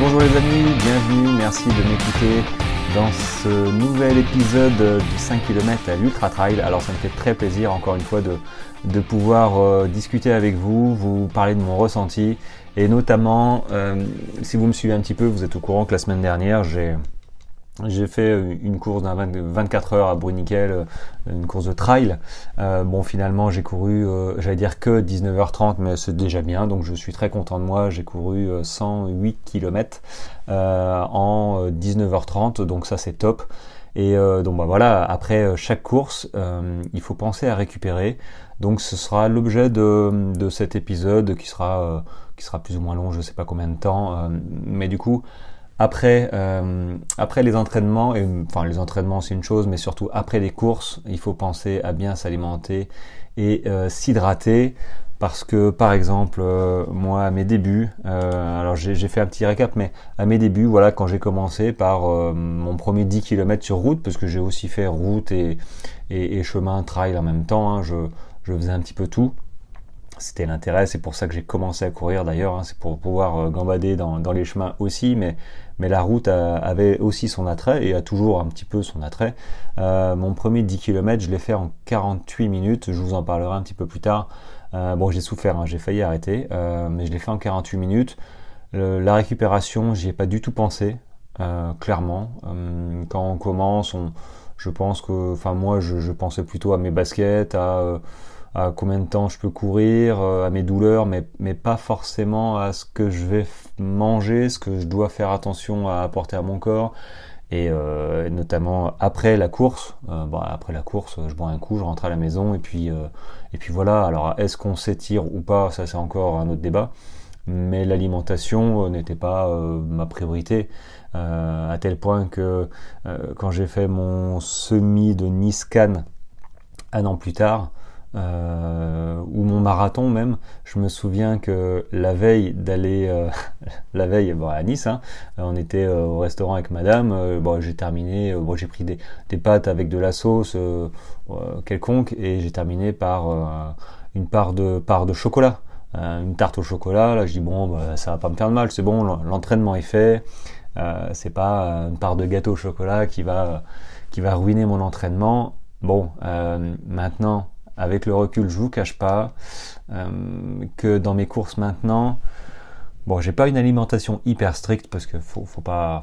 Bonjour les amis, bienvenue, merci de m'écouter dans ce nouvel épisode du 5 km à l'Ultra Trail. Alors ça me fait très plaisir encore une fois de, de pouvoir euh, discuter avec vous, vous parler de mon ressenti et notamment euh, si vous me suivez un petit peu, vous êtes au courant que la semaine dernière j'ai j'ai fait euh, une course d'un 24 heures à Bruniquel, euh, une course de trail. Euh, bon, finalement, j'ai couru, j'allais dire que 19h30, mais c'est déjà bien, donc je suis très content de moi. J'ai couru 108 km en 19h30, donc ça c'est top. Et donc bah, voilà, après chaque course, il faut penser à récupérer. Donc ce sera l'objet de, de, cet épisode qui sera, qui sera plus ou moins long, je sais pas combien de temps, mais du coup après, euh, après les entraînements, enfin les entraînements c'est une chose, mais surtout après les courses, il faut penser à bien s'alimenter et euh, s'hydrater. Parce que par exemple, euh, moi à mes débuts, alors j'ai fait un petit récap, mais à mes débuts, voilà, quand j'ai commencé par mon premier 10 km sur route, parce que j'ai aussi fait route et, et, chemin, trail en même temps, hein, je, je faisais un petit peu tout. C'était l'intérêt, c'est pour ça que j'ai commencé à courir d'ailleurs, hein, c'est pour pouvoir gambader dans, dans, les chemins aussi, mais mais la route avait aussi son attrait et a toujours un petit peu son attrait. Euh, mon premier 10 km, je l'ai fait en 48 minutes, je vous en parlerai un petit peu plus tard. Euh, bon, j'ai souffert, hein, j'ai failli arrêter, euh, mais je l'ai fait en 48 minutes. la récupération, j'y ai pas du tout pensé, clairement. quand on commence, je pense que, enfin moi, je, pensais plutôt à mes baskets, à combien de temps je peux courir, à mes douleurs, mais, mais pas forcément à ce que je vais manger, ce que je dois faire attention à apporter à mon corps. Et euh, notamment après la course, euh, bon, après la course, je bois un coup, je rentre à la maison et puis et puis voilà. Alors est-ce qu'on s'étire ou pas, ça c'est encore un autre débat. Mais l'alimentation n'était pas ma priorité. à tel point que quand j'ai fait mon semi de Nice-Cannes un an plus tard, euh, ou mon marathon même, je me souviens que la veille d'aller, euh, la veille à Nice, hein, on était euh, au restaurant avec madame, bon, j'ai terminé, bon, j'ai pris des, des, pâtes avec de la sauce quelconque et j'ai terminé par une part de, part de chocolat. une tarte au chocolat, là je dis bon bah, ça va pas me faire de mal, c'est bon, l'entraînement est fait, c'est pas une part de gâteau au chocolat qui va, qui va ruiner mon entraînement. Bon, maintenant avec le recul, je vous cache pas euh, que dans mes courses maintenant, bon, j'ai pas une alimentation hyper stricte parce que faut, faut pas,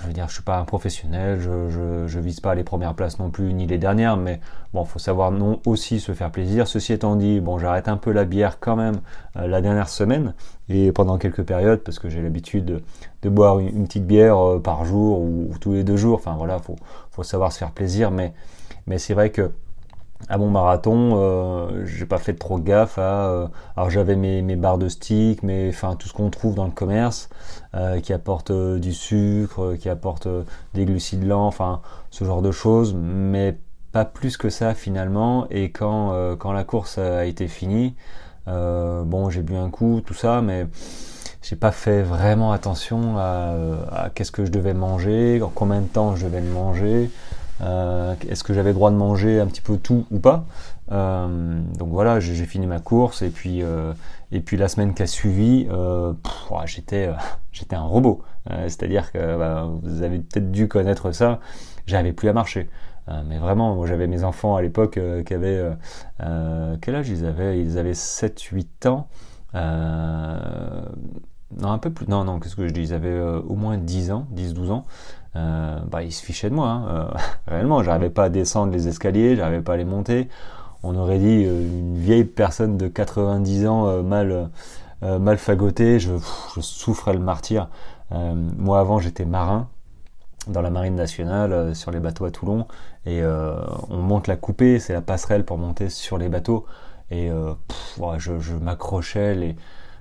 je veux dire, je suis pas un professionnel, je, je, je, vise pas les premières places non plus ni les dernières, mais bon, faut savoir non aussi se faire plaisir. Ceci étant dit, bon, j'arrête un peu la bière quand même euh, la dernière semaine et pendant quelques périodes parce que j'ai l'habitude de, boire une, petite bière euh, par jour ou, ou, tous les deux jours. Enfin voilà, faut, faut savoir se faire plaisir, mais mais c'est vrai que à mon marathon, euh, j'ai pas fait trop gaffe à. Euh, alors j'avais mes, barres de stick, enfin tout ce qu'on trouve dans le commerce, euh, qui apporte du sucre, qui apporte des glucides lents, enfin ce genre de choses, mais pas plus que ça finalement. Et quand quand la course a été finie, bon j'ai bu un coup, tout ça, mais j'ai pas fait vraiment attention à, à qu'est-ce que je devais manger, en combien de temps je devais le manger. Euh, est-ce que j'avais droit de manger un petit peu tout ou pas euh, Donc voilà, j'ai fini ma course et puis euh, et puis la semaine qui a suivi, j'étais j'étais un robot. C'est-à-dire que bah, vous avez peut-être dû connaître ça. J'avais plus à marcher. mais vraiment, moi j'avais mes enfants à l'époque qui avaient quel âge ils avaient? Ils avaient 7-8 ans. Non, un peu plus. Non, non, qu'est-ce que je dis? Ils avaient au moins 10 ans, 10-12 ans. Euh, bah, il se fichait de moi. Hein. Euh, réellement, j'arrivais pas à descendre les escaliers, j'arrivais pas à les monter. On aurait dit euh, une vieille personne de 90 ans mal mal fagotée. Je, je, souffrais le martyr. moi, avant, j'étais marin dans la marine nationale sur les bateaux à Toulon et on monte la coupée, c'est la passerelle pour monter sur les bateaux et je, je m'accrochais les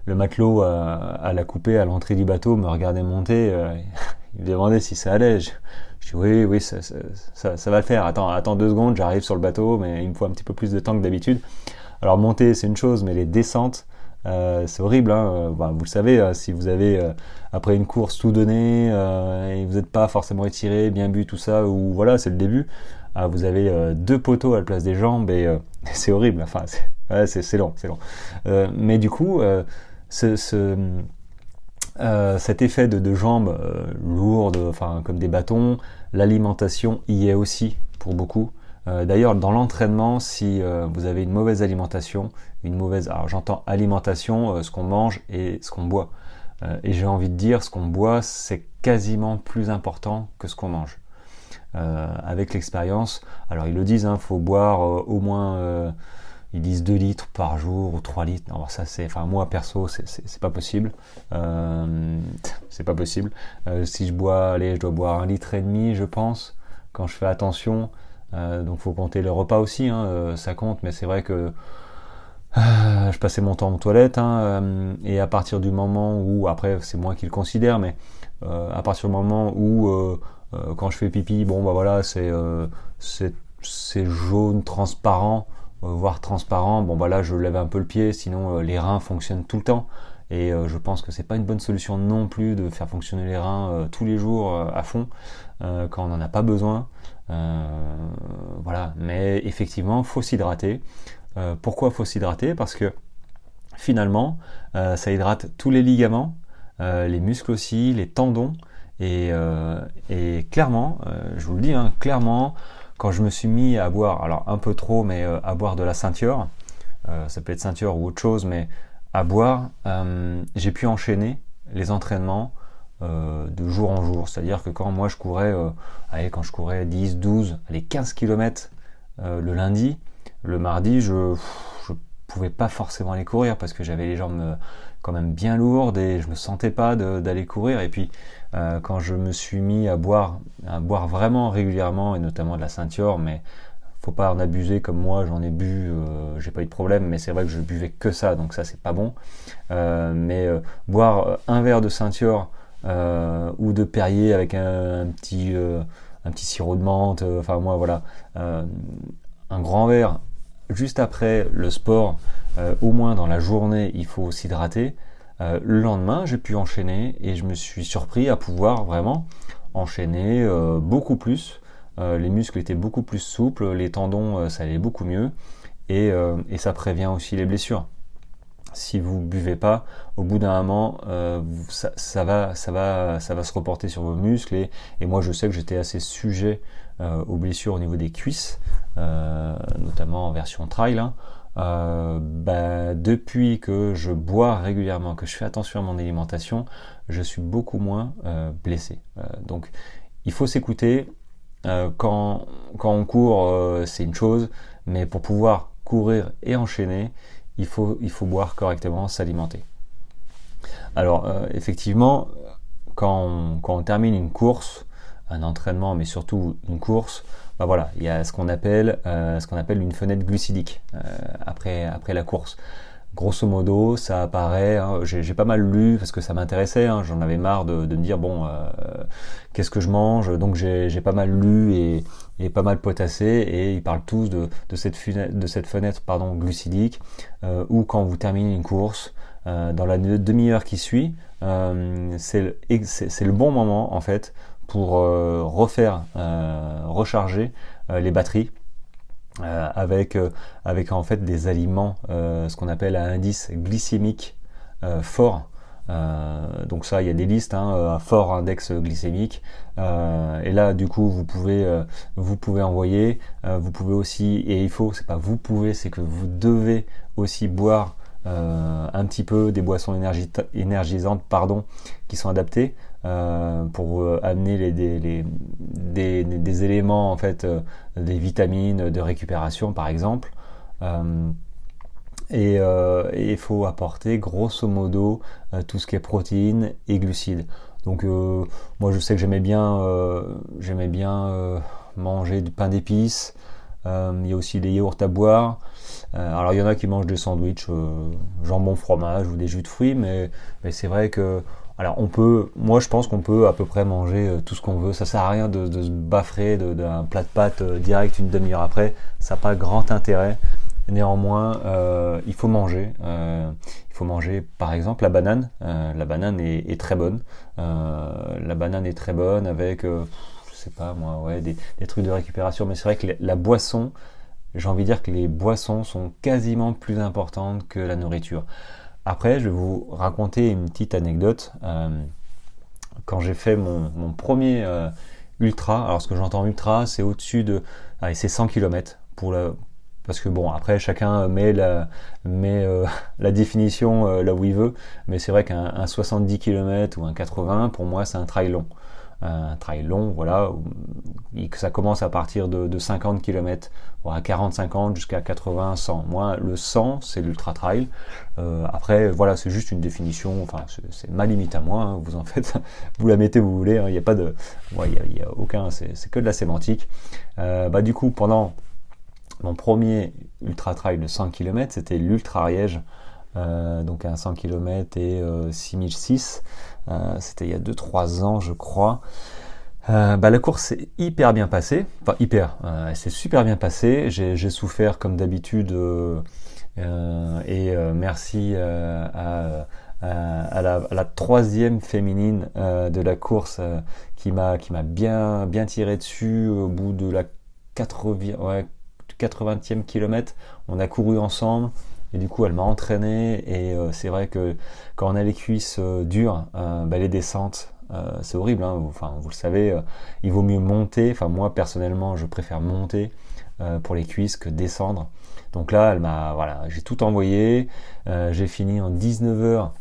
le matelot à, la coupée à l'entrée du bateau me regardait monter il me demandait si ça allait. Je, dis oui, oui, ça, va le faire. Attends, attends deux secondes, j'arrive sur le bateau, mais il me faut un petit peu plus de temps que d'habitude. Alors monter, c'est une chose, mais les descentes, euh, c'est horrible. Hein. Bah, vous le savez, euh, si vous avez euh, après une course tout donné euh, et vous n'êtes pas forcément étiré, bien bu, tout ça, ou voilà, c'est le début. vous avez deux poteaux à la place des jambes et c'est horrible. Enfin, c'est long, c'est long. mais du coup, ce cet effet de, jambes lourdes, enfin comme des bâtons, l'alimentation y est aussi pour beaucoup. D'ailleurs, dans l'entraînement, si vous avez une mauvaise alimentation, une mauvaise, alors j'entends alimentation, ce qu'on mange et ce qu'on boit. et j'ai envie de dire, ce qu'on boit, c'est quasiment plus important que ce qu'on mange. Euh, avec l'expérience. Alors ils le disent, il hein, faut boire euh, au moins, euh, ils disent 2 litres par jour ou 3 litres. Alors ça c'est, enfin moi perso c'est pas possible. c'est pas possible. si je bois, allez, je dois boire un litre et demi, je pense, quand je fais attention. donc faut compter le repas aussi, hein, ça compte. Mais c'est vrai que je passais mon temps aux toilettes hein, et à partir du moment où, après c'est moi qui le considère, mais à partir du moment où euh, quand je fais pipi, bon bah voilà, c'est euh, c'est jaune, transparent, euh, voire transparent. Bon bah là, je lève un peu le pied, sinon les reins fonctionnent tout le temps. Et je pense que c'est pas une bonne solution non plus de faire fonctionner les reins tous les jours à fond quand on n'en a pas besoin. voilà, mais effectivement, faut s'hydrater. pourquoi faut s'hydrater? Parce que finalement, ça hydrate tous les ligaments, les muscles aussi, les tendons. Euh, et, clairement, euh, je vous le dis, hein, clairement, quand je me suis mis à boire, alors un peu trop, mais euh, à boire de la ceinture, ça peut être ceinture ou autre chose, mais à boire, j'ai pu enchaîner les entraînements de jour en jour. C'est-à-dire que quand moi je courais, allez, quand je courais 10, 12, allez, 15 km le lundi, le mardi, je pouvais pas forcément aller courir parce que j'avais les jambes quand même bien lourdes et je me sentais pas d'aller courir. Et puis euh, quand je me suis mis à boire, à boire vraiment régulièrement et notamment de la ceinture, mais faut pas en abuser comme moi, j'en ai bu, euh, j'ai pas eu de problème, mais c'est vrai que je buvais que ça, donc ça c'est pas bon. Euh, mais boire un verre de ceinture ou de Perrier avec un, petit un petit sirop de menthe, enfin moi voilà, un grand verre juste après le sport, au moins dans la journée, il faut s'hydrater. Euh, le lendemain, j'ai pu enchaîner et je me suis surpris à pouvoir vraiment enchaîner euh, beaucoup plus. Euh, les muscles étaient beaucoup plus souples, les tendons, ça allait beaucoup mieux et, ça prévient aussi les blessures. Si vous buvez pas, au bout d'un moment, ça, va, ça, va, ça va se reporter sur vos muscles et, moi je sais que j'étais assez sujet aux blessures au niveau des cuisses, notamment en version trail. Hein. Euh, bah, depuis que je bois régulièrement, que je fais attention à mon alimentation, je suis beaucoup moins euh, blessé. Euh, donc il faut s'écouter. Quand, quand, on court, c'est une chose, mais pour pouvoir courir et enchaîner, il faut, il faut boire correctement, s'alimenter. Alors effectivement, quand quand on termine une course, un entraînement, mais surtout une course, bah voilà, il y a ce qu'on appelle, euh, une fenêtre glucidique euh, après, la course. Grosso modo, ça apparaît. Hein, j'ai pas mal lu parce que ça m'intéressait. Hein, J'en avais marre de, me dire bon, euh, qu'est-ce que je mange? Donc j'ai pas mal lu et, pas mal potassé. Et ils parlent tous de, cette fenêtre, pardon glucidique où quand vous terminez une course, dans la demi-heure qui suit, c'est le bon moment en fait pour euh, refaire, euh, recharger euh, les batteries avec, avec en fait des aliments, ce qu'on appelle un indice glycémique fort. donc ça, il y a des listes hein, à fort index glycémique. et là, du coup, vous pouvez, vous pouvez envoyer. vous pouvez aussi, et il faut, c'est pas vous pouvez, c'est que vous devez aussi boire un petit peu des boissons énergisantes, pardon, qui sont adaptées. Euh, pour euh, amener des, éléments en fait euh, des vitamines de récupération par exemple. Et il faut apporter grosso modo tout ce qui est protéines et glucides. Donc moi je sais que j'aimais bien j'aimais bien manger du pain d'épices. Il y a aussi des yaourts à boire. Alors il y en a qui mangent des sandwichs jambon fromage ou des jus de fruits mais c'est vrai que alors on peut, moi je pense qu'on peut à peu près manger euh, tout ce qu'on veut. Ça sert à rien de, se baffrer d'un plat de pâtes euh, direct une demi-heure après. Ça n'a pas grand intérêt. Néanmoins, euh, il faut manger. il faut manger par exemple la banane. la banane est, très bonne. la banane est très bonne avec, je sais pas moi, des, trucs de récupération. Mais c'est vrai que la boisson, j'ai envie de dire que les boissons sont quasiment plus importantes que la nourriture. Après, je vais vous raconter une petite anecdote. quand j'ai fait mon, premier ultra, alors ce que j'entends ultra, c'est au-dessus de, allez, c'est 100 km pour la, parce que bon, après chacun met la, met, euh, la définition euh, là où il veut, mais c'est vrai qu'un 70 km ou un 80, pour moi, c'est un trail long. Un trail long, voilà, que ça commence à partir de, 50 km, à 40-50 jusqu'à 80-100. Moi, le 100, c'est l'ultra trail. Euh, après, voilà, c'est juste une définition, enfin, c'est ma limite à moi, hein, vous en faites, vous la mettez où vous voulez, hein, il n'y a pas de, il y a, aucun, c'est que de la sémantique. bah, du coup, pendant mon premier ultra trail de 100 km, c'était l'Ultra Ariège, euh, donc un 100 km et 6006. Euh, euh, c'était il y a 2-3 ans, je crois. bah, la course s'est hyper bien passée, enfin hyper, elle s'est super bien passée. J'ai souffert comme d'habitude et merci à, la, troisième féminine de la course qui m'a bien bien tiré dessus au bout de la 80, ouais, 80e kilomètre, on a couru ensemble. Et du coup, elle m'a entraîné. Et euh, c'est vrai que quand on a les cuisses euh, dures, euh, bah, les descentes, c'est horrible. Hein. Enfin, vous le savez, il vaut mieux monter. Enfin, moi, personnellement, je préfère monter pour les cuisses que descendre. Donc là, elle m'a, voilà, j'ai tout envoyé. j'ai fini en 19h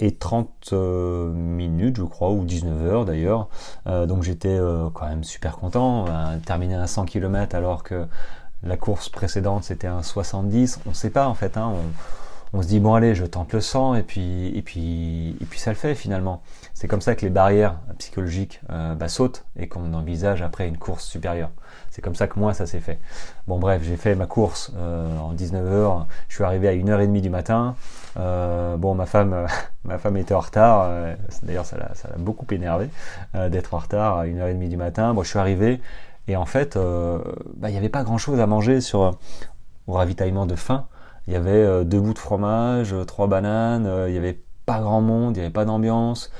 et 30 minutes, je crois, ou 19 heures d'ailleurs. donc j'étais quand même super content. terminer à 100 km alors que la course précédente c'était un 70, on ne sait pas en fait, hein, on, se dit bon allez je tente le 100 et puis et puis et puis ça le fait finalement. C'est comme ça que les barrières psychologiques euh, bah, sautent et qu'on envisage après une course supérieure. C'est comme ça que moi ça s'est fait. Bon bref, j'ai fait ma course euh, en 19h, je suis arrivé à 1h30 du matin. Euh, bon ma femme ma femme était en retard, d'ailleurs ça l'a beaucoup énervé d'être en retard à 1h30 du matin. Bon je suis arrivé, et en fait, euh, bah, il n'y avait pas grand-chose à manger sur au ravitaillement de faim. Il y avait euh, deux bouts de fromage, euh, trois bananes, il n'y avait pas grand monde, il n'y avait pas d'ambiance.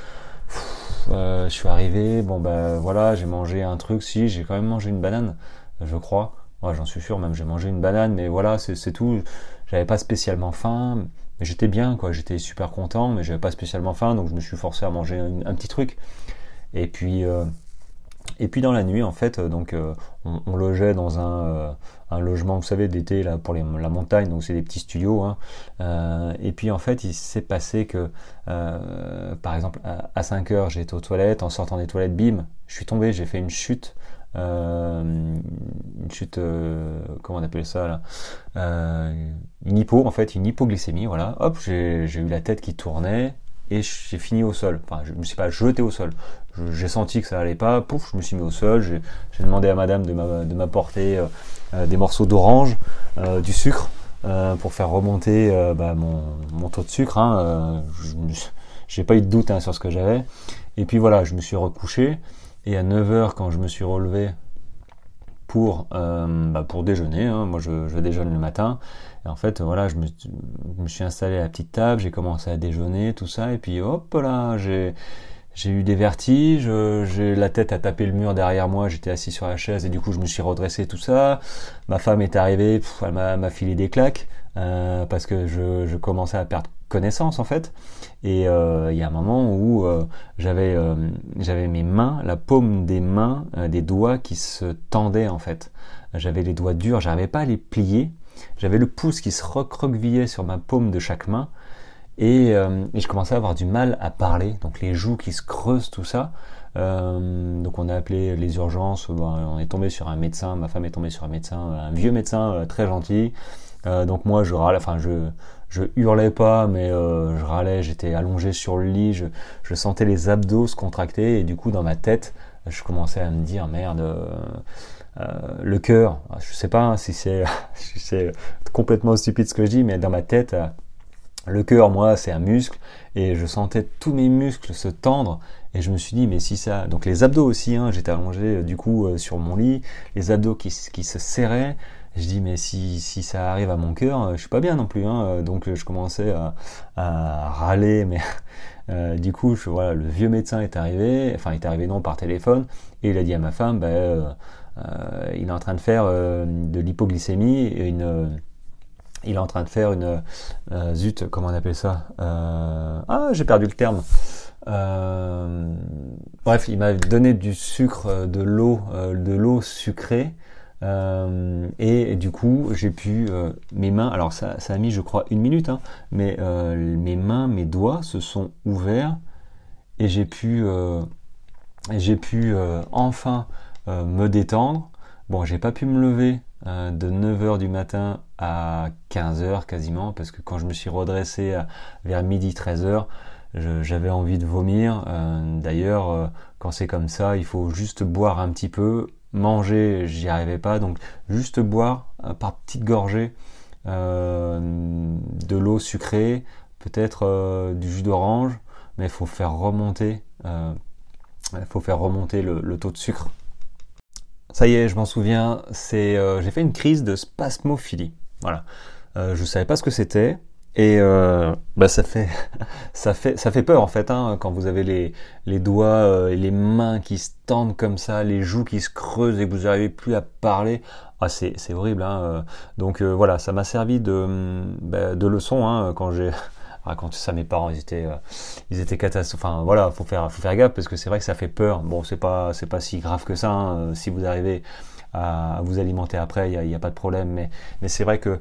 je suis arrivé, bon ben voilà, j'ai mangé un truc, si j'ai quand même mangé une banane, je crois. Ouais, j'en suis sûr, même j'ai mangé une banane, mais voilà, c'est tout. J'avais pas spécialement faim, mais j'étais bien, quoi. J'étais super content, mais j'avais pas spécialement faim, donc je me suis forcé à manger un, petit truc. Et puis, et puis dans la nuit, en fait, euh, donc euh, on, logeait dans un, euh, un, logement, vous savez, d'été là pour la montagne, donc c'est des petits studios. Hein. et puis en fait, il s'est passé que, par exemple, à, 5 heures, j'étais aux toilettes, en sortant des toilettes, bim, je suis tombé, j'ai fait une chute. une chute, comment on appelle ça là Une hypo, en fait, une hypoglycémie, voilà. Hop, j'ai eu la tête qui tournait, et j'ai fini au sol. Enfin, je me suis pas jeté au sol. J'ai senti que ça allait pas. Pouf, je me suis mis au sol. J'ai demandé à madame de m'apporter euh, euh, des morceaux d'orange, euh, du sucre, pour faire remonter bah, mon, taux de sucre. Hein. J'ai pas eu de doute hein, sur ce que j'avais. Et puis voilà, je me suis recouché. Et à 9h, quand je me suis relevé pour, bah, pour déjeuner, hein, moi je, je déjeune le matin, en fait, voilà, je me, suis installé à la petite table, j'ai commencé à déjeuner, tout ça, et puis hop là, j'ai j'ai eu des vertiges, j'ai la tête à taper le mur derrière moi, j'étais assis sur la chaise et du coup je me suis redressé tout ça. Ma femme est arrivée, elle m'a filé des claques euh, parce que je, commençais à perdre connaissance en fait. Et euh, il y a un moment où euh, j'avais j'avais mes mains, la paume des mains, des doigts qui se tendaient en fait. J'avais les doigts durs, j'arrivais pas à les plier. J'avais le pouce qui se recroquevillait sur ma paume de chaque main euh, et, je commençais à avoir du mal à parler, donc les joues qui se creusent, tout ça. Euh, donc on a appelé les urgences, on est tombé sur un médecin, ma femme est tombée sur un médecin, un vieux médecin euh, très gentil. donc moi je râlais, enfin je je hurlais pas, mais je râlais, j'étais allongé sur le lit, je, sentais les abdos se contracter. Et du coup dans ma tête je commençais à me dire merde le cœur, je sais pas si c'est complètement stupide ce que je dis, mais dans ma tête, le cœur, moi, c'est un muscle, et je sentais tous mes muscles se tendre, et je me suis dit, mais si ça... Donc les abdos aussi, hein, j'étais allongé euh, du coup sur mon lit, les abdos qui, se serraient, je dis, mais si, ça arrive à mon cœur, je suis pas bien non plus, hein, donc je commençais à, râler, mais... du coup, je, voilà, le vieux médecin est arrivé, enfin, il est arrivé non par téléphone, et il a dit à ma femme, ben, euh, il est en train de faire euh, de l'hypoglycémie et une, il est en train de faire une zut, comment on appelle ça Ah, j'ai perdu le terme. bref, il m'a donné du sucre, de l'eau, de l'eau sucrée. et, du coup, j'ai pu mes mains. Alors ça, ça, a mis, je crois, une minute, hein, mais mes mains, mes doigts se sont ouverts et j'ai pu, j'ai pu enfin me détendre. Bon, j'ai pas pu me lever euh, de 9h du matin à 15h quasiment, parce que quand je me suis redressé vers midi 13h, j'avais envie de vomir. Euh, d'ailleurs, euh, quand c'est comme ça, il faut juste boire un petit peu. Manger, j'y arrivais pas, donc juste boire par petites gorgées de l'eau sucrée, peut-être du jus d'orange, mais il faut faire remonter, il faut faire remonter le taux de sucre ça y est, je m'en souviens, c'est euh, j'ai fait une crise de spasmophilie. Voilà. Euh, je savais pas ce que c'était. Et euh, bah ça fait ça fait ça fait peur en fait hein, quand vous avez les, les doigts euh, et les mains qui se tendent comme ça, les joues qui se creusent et que vous n'arrivez plus à parler. Ah c'est horrible hein. Donc voilà, ça m'a servi de bah, de leçon hein, quand j'ai raconté ça à mes parents, ils étaient, euh, ils étaient catastrophes. Enfin voilà, faut faire, faut faire gaffe parce que c'est vrai que ça fait peur. Bon, c'est pas, c'est pas si grave que ça. Hein. Si vous arrivez à vous alimenter après, il n'y a, pas de problème. Mais, mais c'est vrai que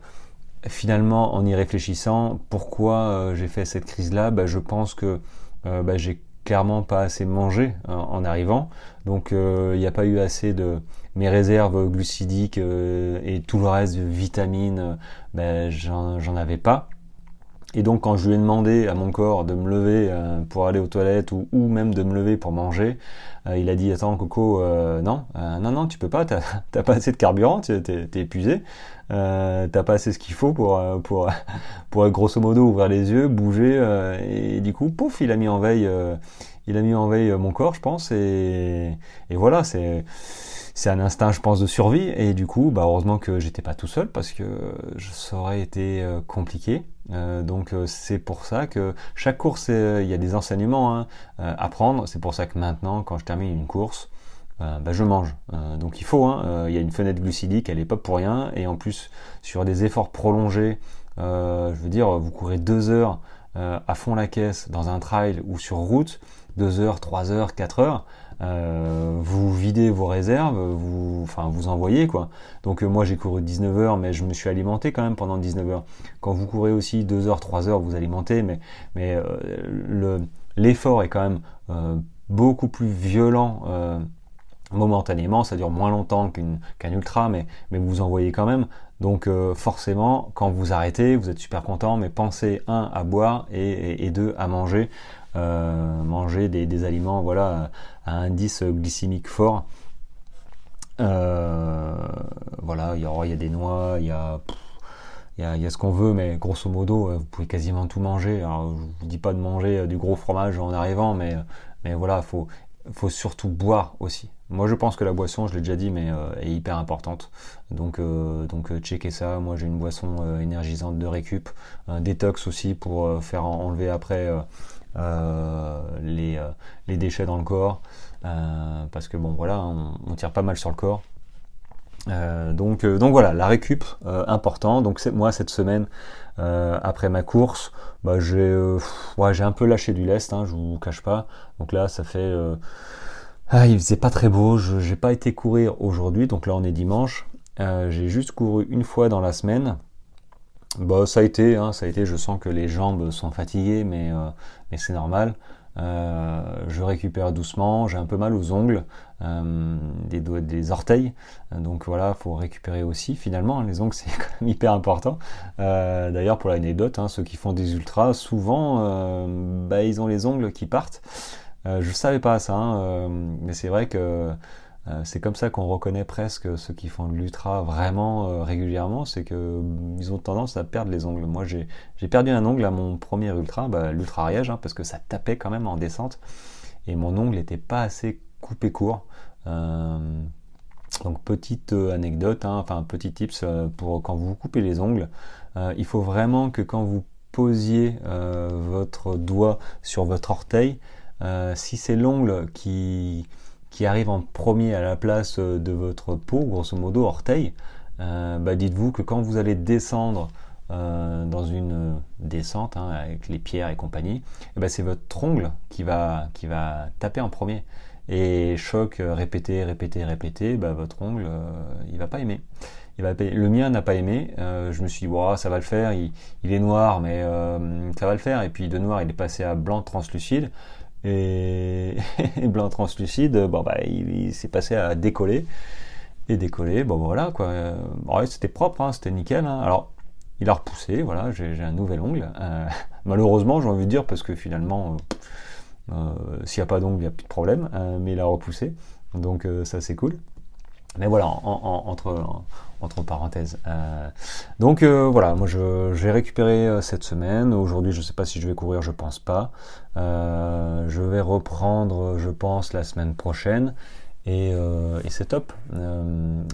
finalement, en y réfléchissant, pourquoi euh, j'ai fait cette crise-là? Bah, Je pense que euh, bah, j'ai clairement pas assez mangé en arrivant. Donc il n'y a pas eu assez de mes réserves glucidiques et tout le reste de vitamines, bah, j'en avais pas. Et donc quand je lui ai demandé à mon corps de me lever euh, pour aller aux toilettes ou, même de me lever pour manger, euh, il a dit attends Coco, euh, non, non, non, tu peux pas, t'as pas assez de carburant, t'es es épuisé, t'as pas assez ce qu'il faut pour, pour, pour grosso modo ouvrir les yeux, bouger, et du coup, pouf, il a mis en veille, il a mis en veille mon corps, je pense, et, voilà, c'est un instinct, je pense, de survie. Et du coup, bah, heureusement que j'étais pas tout seul parce que ça aurait été compliqué. Euh, donc euh, c'est pour ça que chaque course, il y a des enseignements hein, euh, à prendre. C'est pour ça que maintenant, quand je termine une course, bah, je mange. donc il faut. Hein, il y a une fenêtre glucidique, elle est pas pour rien. Et en plus, sur des efforts prolongés, je veux dire, vous courez deux heures à fond la caisse dans un trail ou sur route, deux heures, trois heures, quatre heures. Euh, vous videz vos réserves, vous, enfin, vous envoyez quoi. Donc euh, moi j'ai couru 19 heures, mais je me suis alimenté quand même pendant 19 heures. Quand vous courez aussi 2 heures, 3 heures, vous alimentez, mais, euh, le, l'effort est quand même beaucoup plus violent momentanément, ça dure moins longtemps qu'un ultra, mais, mais vous envoyez quand même. Donc forcément, quand vous arrêtez, vous êtes super content, mais pensez un à boire et, et deux à manger. Euh, manger des, aliments voilà, à indice glycémique fort. Euh, voilà, il y, a, il des noix, il y a, ce qu'on veut, mais grosso modo, euh, vous pouvez quasiment tout manger. Alors, je vous dis pas de manger du gros fromage en arrivant, mais, mais voilà, faut, faut surtout boire aussi. Moi, je pense que la boisson, je l'ai déjà dit, mais est hyper importante. Donc, donc checkez ça. Moi, j'ai une boisson énergisante de récup, un détox aussi pour faire enlever après euh, les, euh, les, déchets dans le corps, euh, parce que bon voilà, on, tire pas mal sur le corps. donc, donc voilà, la récup important. Donc moi cette semaine après ma course, bah, j'ai un peu lâché du lest, hein, je vous cache pas. Donc là ça fait ah, il faisait pas très beau, je j'ai pas été courir aujourd'hui, donc là on est dimanche. j'ai juste couru une fois dans la semaine. Bah, ça a été, hein, ça a été. Je sens que les jambes sont fatiguées, mais, euh, c'est normal. Euh, je récupère doucement. J'ai un peu mal aux ongles, euh, des doigts, des orteils. Donc voilà, faut récupérer aussi. Finalement, les ongles c'est quand même hyper important. D'ailleurs, pour l'anecdote, hein, ceux qui font des ultras, souvent, bah, ils ont les ongles qui partent. je savais pas ça, hein, mais c'est vrai que c'est comme ça qu'on reconnaît presque ceux qui font de l'ultra vraiment euh, régulièrement, c'est qu'ils mm, ont tendance à perdre les ongles. Moi j'ai perdu un ongle à mon premier ultra, bah, l'ultra ariège, hein, parce que ça tapait quand même en descente, et mon ongle n'était pas assez coupé court. Euh, donc petite anecdote, hein, enfin petit tips pour quand vous coupez les ongles, il faut vraiment que quand vous posiez votre doigt sur votre orteil, si c'est l'ongle qui qui arrive en premier à la place euh, de votre peau, grosso modo orteil, euh, bah dites-vous que quand vous allez descendre dans une descente hein, avec les pierres et compagnie, ben c'est votre ongle qui va, qui va taper en premier. Et choc répété, répété, répété, bah, votre ongle, il va pas aimer. Il va, le mien n'a pas aimé. je me suis dit, ça va le faire. Il, il est noir, mais ça va le faire. Et puis de noir, il est passé à blanc translucide. Et, blanc translucide, bon bah il, s'est passé à décoller et décoller. Bon voilà quoi. c'était propre, hein, c'était nickel. Hein. Alors il a repoussé, voilà, j'ai un nouvel ongle. Euh, malheureusement, j'ai envie de dire parce que finalement, euh, euh, s'il n'y a pas d'ongle, il n'y a plus de problème. mais il a repoussé, donc ça c'est cool. Mais voilà, entre, entre parenthèses. Euh, donc euh, voilà, moi je, j'ai récupéré euh, cette semaine. Aujourd'hui, je ne sais pas si je vais courir, je pense pas. je vais reprendre, je pense, la semaine prochaine. Et, et c'est top.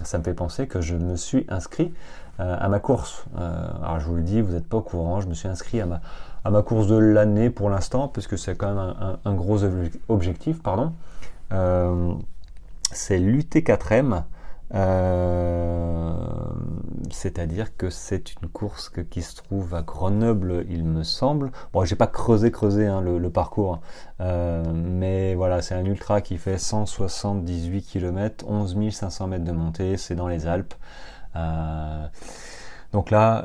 ça me fait penser que je me suis inscrit à ma course. alors je vous le dis, vous n'êtes pas au courant, je me suis inscrit à ma, à ma course de l'année pour l'instant, puisque c'est quand même un, un, gros objectif. pardon. c'est l'UT4M. Euh, c'est-à-dire que c'est une course qui se trouve à Grenoble, il me semble. Bon, j'ai pas creusé creusé hein, le, parcours, euh, mais voilà, c'est un ultra qui fait 178 km, 11 500 mètres de montée, c'est dans les Alpes. Euh, donc là,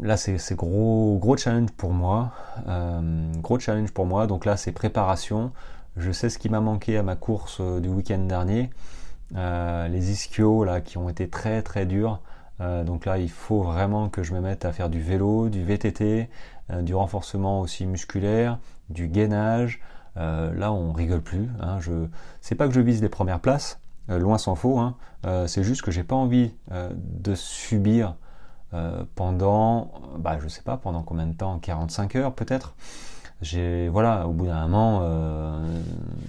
là c'est gros gros challenge pour moi, gros challenge pour moi. Donc là, c'est préparation. Je sais ce qui m'a manqué à ma course du week-end dernier. Euh, les ischios là qui ont été très très durs. Euh, donc là, il faut vraiment que je me mette à faire du vélo, du VTT, euh, du renforcement aussi musculaire, du gainage. là, on rigole plus. Hein, je, c'est pas que je vise les premières places, loin s'en faut. Hein, c'est juste que j'ai pas envie de subir pendant, bah, je sais pas, pendant combien de temps? 45 heures peut-être? Voilà, au bout d'un moment, euh,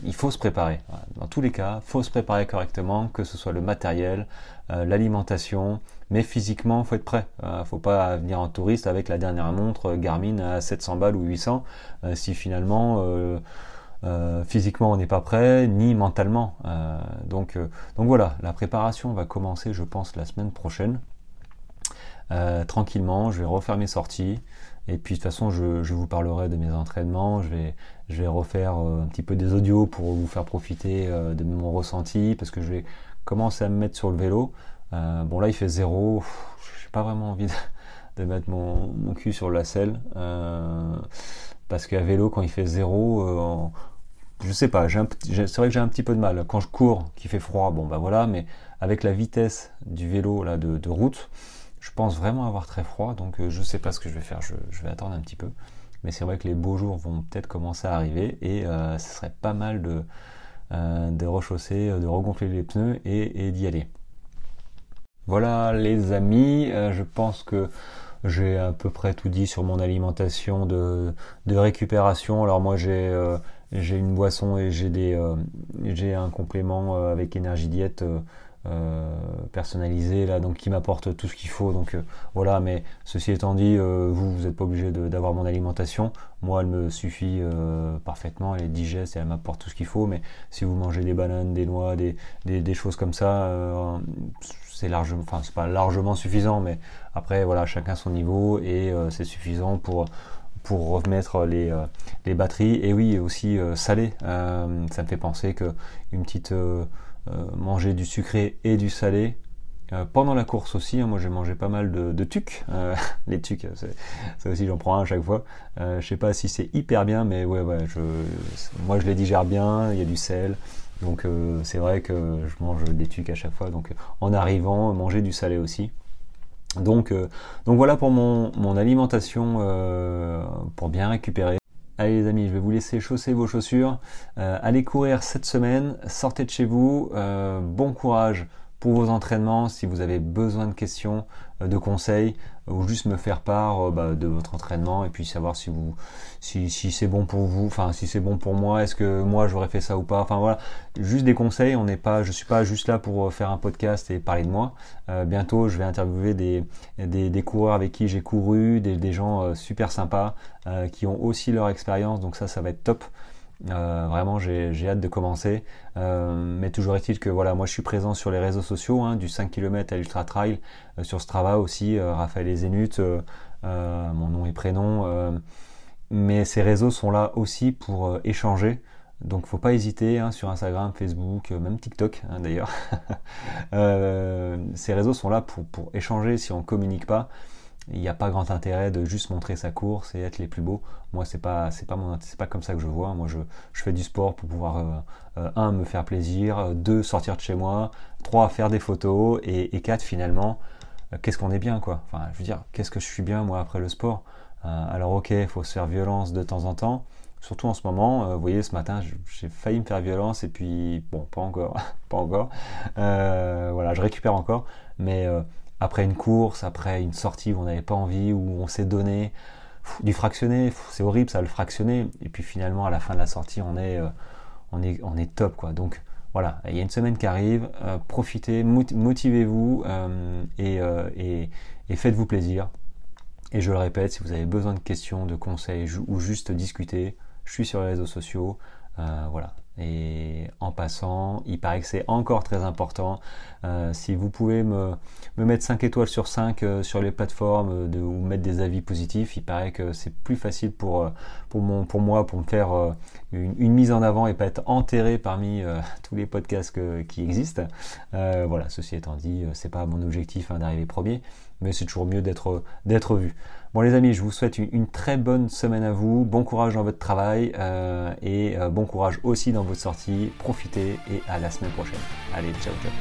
il faut se préparer. Dans tous les cas, il faut se préparer correctement, que ce soit le matériel, euh, l'alimentation, mais physiquement, faut être prêt. Euh, faut pas venir en touriste avec la dernière montre Garmin à 700 balles ou 800 euh, si finalement physiquement on n'est pas prêt, ni mentalement. donc, donc voilà, la préparation va commencer, je pense, la semaine prochaine. tranquillement, je vais refaire mes sorties. Et puis de toute façon, je, je, vous parlerai de mes entraînements. Je vais, je refaire euh, un petit peu des audios pour vous faire profiter euh, de mon ressenti parce que je vais commencer à me mettre sur le vélo. Euh, bon là, il fait zéro. J'ai pas vraiment envie de, mettre mon, cul sur la selle parce qu'à vélo, quand il fait zéro, je sais pas. C'est vrai que j'ai un petit peu de mal quand je cours, qu'il fait froid. Bon bah voilà, mais avec la vitesse du vélo là de route je pense vraiment avoir très froid, donc euh, je ne sais pas ce que je vais faire, je, vais attendre un petit peu. Mais c'est vrai que les beaux jours vont peut-être commencer à arriver et euh, ce serait pas mal de, euh, rechausser, de regonfler les pneus et, d'y aller. Voilà les amis, je pense que j'ai à peu près tout dit sur mon alimentation de, récupération. Alors moi j'ai une boisson et j'ai un complément avec énergie diète personnalisé là donc qui m'apporte tout ce qu'il faut. Donc euh, voilà mais ceci étant dit euh, vous vous n'êtes pas obligé d'avoir mon alimentation. Moi elle me suffit parfaitement elle est digeste et elle m'apporte tout ce qu'il faut. Mais si vous mangez des bananes des noix des, choses comme ça c'est largement enfin c'est pas largement suffisant mais après voilà chacun son niveau et c'est suffisant pour remettre les, batteries. Et oui aussi salé. Ça me fait penser que une petite euh, manger du sucré et du salé. Euh, pendant la course aussi, hein, moi j'ai mangé pas mal de, de tucs. Euh, les tucs, ça aussi j'en prends un à chaque fois. je sais pas si c'est hyper bien, mais ouais, ouais, je, moi je les digère bien, il y a du sel. Donc c'est vrai que je mange des tucs à chaque fois. Donc en arrivant, manger du salé aussi. Donc, donc voilà pour mon alimentation pour bien récupérer. Allez les amis, je vais vous laisser chausser vos chaussures. Euh, allez courir cette semaine, sortez de chez vous. Euh, bon courage pour vos entraînements. Si vous avez besoin de questions, de conseils, ou juste me faire part bah, de votre entraînement et puis savoir si vous si, si c'est bon pour vous, enfin si c'est bon pour moi, est-ce que moi j'aurais fait ça ou pas. Enfin voilà, juste des conseils. On n'est pas, je suis pas juste là pour faire un podcast et parler de moi. bientôt, je vais interviewer des, des, coureurs avec qui j'ai couru, des, des gens super sympas qui ont aussi leur expérience. Donc ça, ça va être top. Euh, vraiment, j'ai hâte de commencer. Euh, mais toujours est-il que voilà, moi je suis présent sur les réseaux sociaux, hein, du 5 km à l'Ultra Trail, euh, sur Strava aussi, Raphaël et Zénut. mon nom et prénom. mais ces réseaux sont là aussi pour échanger. Donc faut pas hésiter hein, sur Instagram, Facebook, même TikTok hein, d'ailleurs. ces réseaux sont là pour, pour échanger si on communique pas il n'y a pas grand intérêt de juste montrer sa course et être les plus beaux. Moi, c'est pas, c'est pas c'est pas comme ça que je vois. Moi, je, fais du sport pour pouvoir, euh, euh, un, me faire plaisir, deux, sortir de chez moi, trois, faire des photos, et, quatre, finalement, euh, qu'est-ce qu'on est bien, quoi. Enfin, je veux dire, qu'est-ce que je suis bien, moi, après le sport? alors, ok, il faut se faire violence de temps en temps. Surtout en ce moment, vous voyez, ce matin, j'ai failli me faire violence et puis, bon, pas encore, pas encore. voilà, je récupère encore, mais après une course, après une sortie où on n'avait pas envie, où on s'est donné, du fractionné, c'est horrible ça le fractionner, et puis finalement à la fin de la sortie on est, euh, on est, on est top quoi. Donc voilà, il y a une semaine qui arrive, euh, profitez, motivez-vous euh, et, et, faites-vous plaisir. Et je le répète, si vous avez besoin de questions, de conseils ou juste discuter, je suis sur les réseaux sociaux. voilà, et en passant, il paraît que c'est encore très important. Euh, si vous pouvez me, me, mettre 5 étoiles sur 5 euh, sur les plateformes euh, ou mettre des avis positifs, il paraît que c'est plus facile pour, pour, mon, pour moi, pour me faire une, mise en avant et pas être enterré parmi tous les podcasts qui existent. voilà, ceci étant dit, c'est pas mon objectif hein, d'arriver premier, mais c'est toujours mieux d'être vu. Bon les amis, je vous souhaite une, très bonne semaine à vous, bon courage dans votre travail euh, et euh, bon courage aussi dans vos sorties. Profitez et à la semaine prochaine. Allez, ciao ciao.